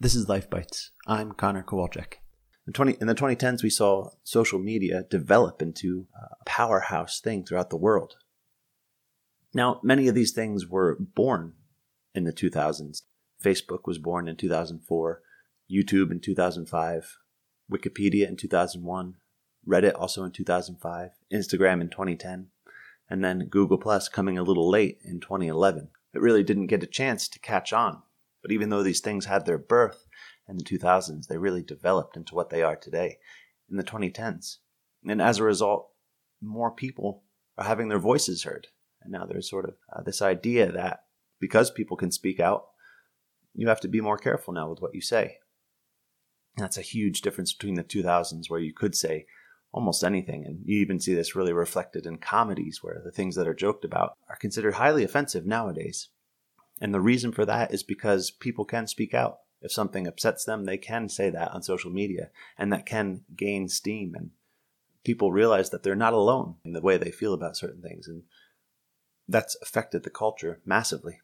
This is Life Bites. I'm Connor Kowalczyk. In, 20, in the 2010s, we saw social media develop into a powerhouse thing throughout the world. Now, many of these things were born in the 2000s. Facebook was born in 2004, YouTube in 2005, Wikipedia in 2001, Reddit also in 2005, Instagram in 2010, and then Google Plus coming a little late in 2011. It really didn't get a chance to catch on. But even though these things had their birth in the 2000s, they really developed into what they are today in the 2010s. And as a result, more people are having their voices heard. And now there's sort of uh, this idea that because people can speak out, you have to be more careful now with what you say. And that's a huge difference between the 2000s, where you could say almost anything. And you even see this really reflected in comedies, where the things that are joked about are considered highly offensive nowadays. And the reason for that is because people can speak out. If something upsets them, they can say that on social media, and that can gain steam. And people realize that they're not alone in the way they feel about certain things. And that's affected the culture massively.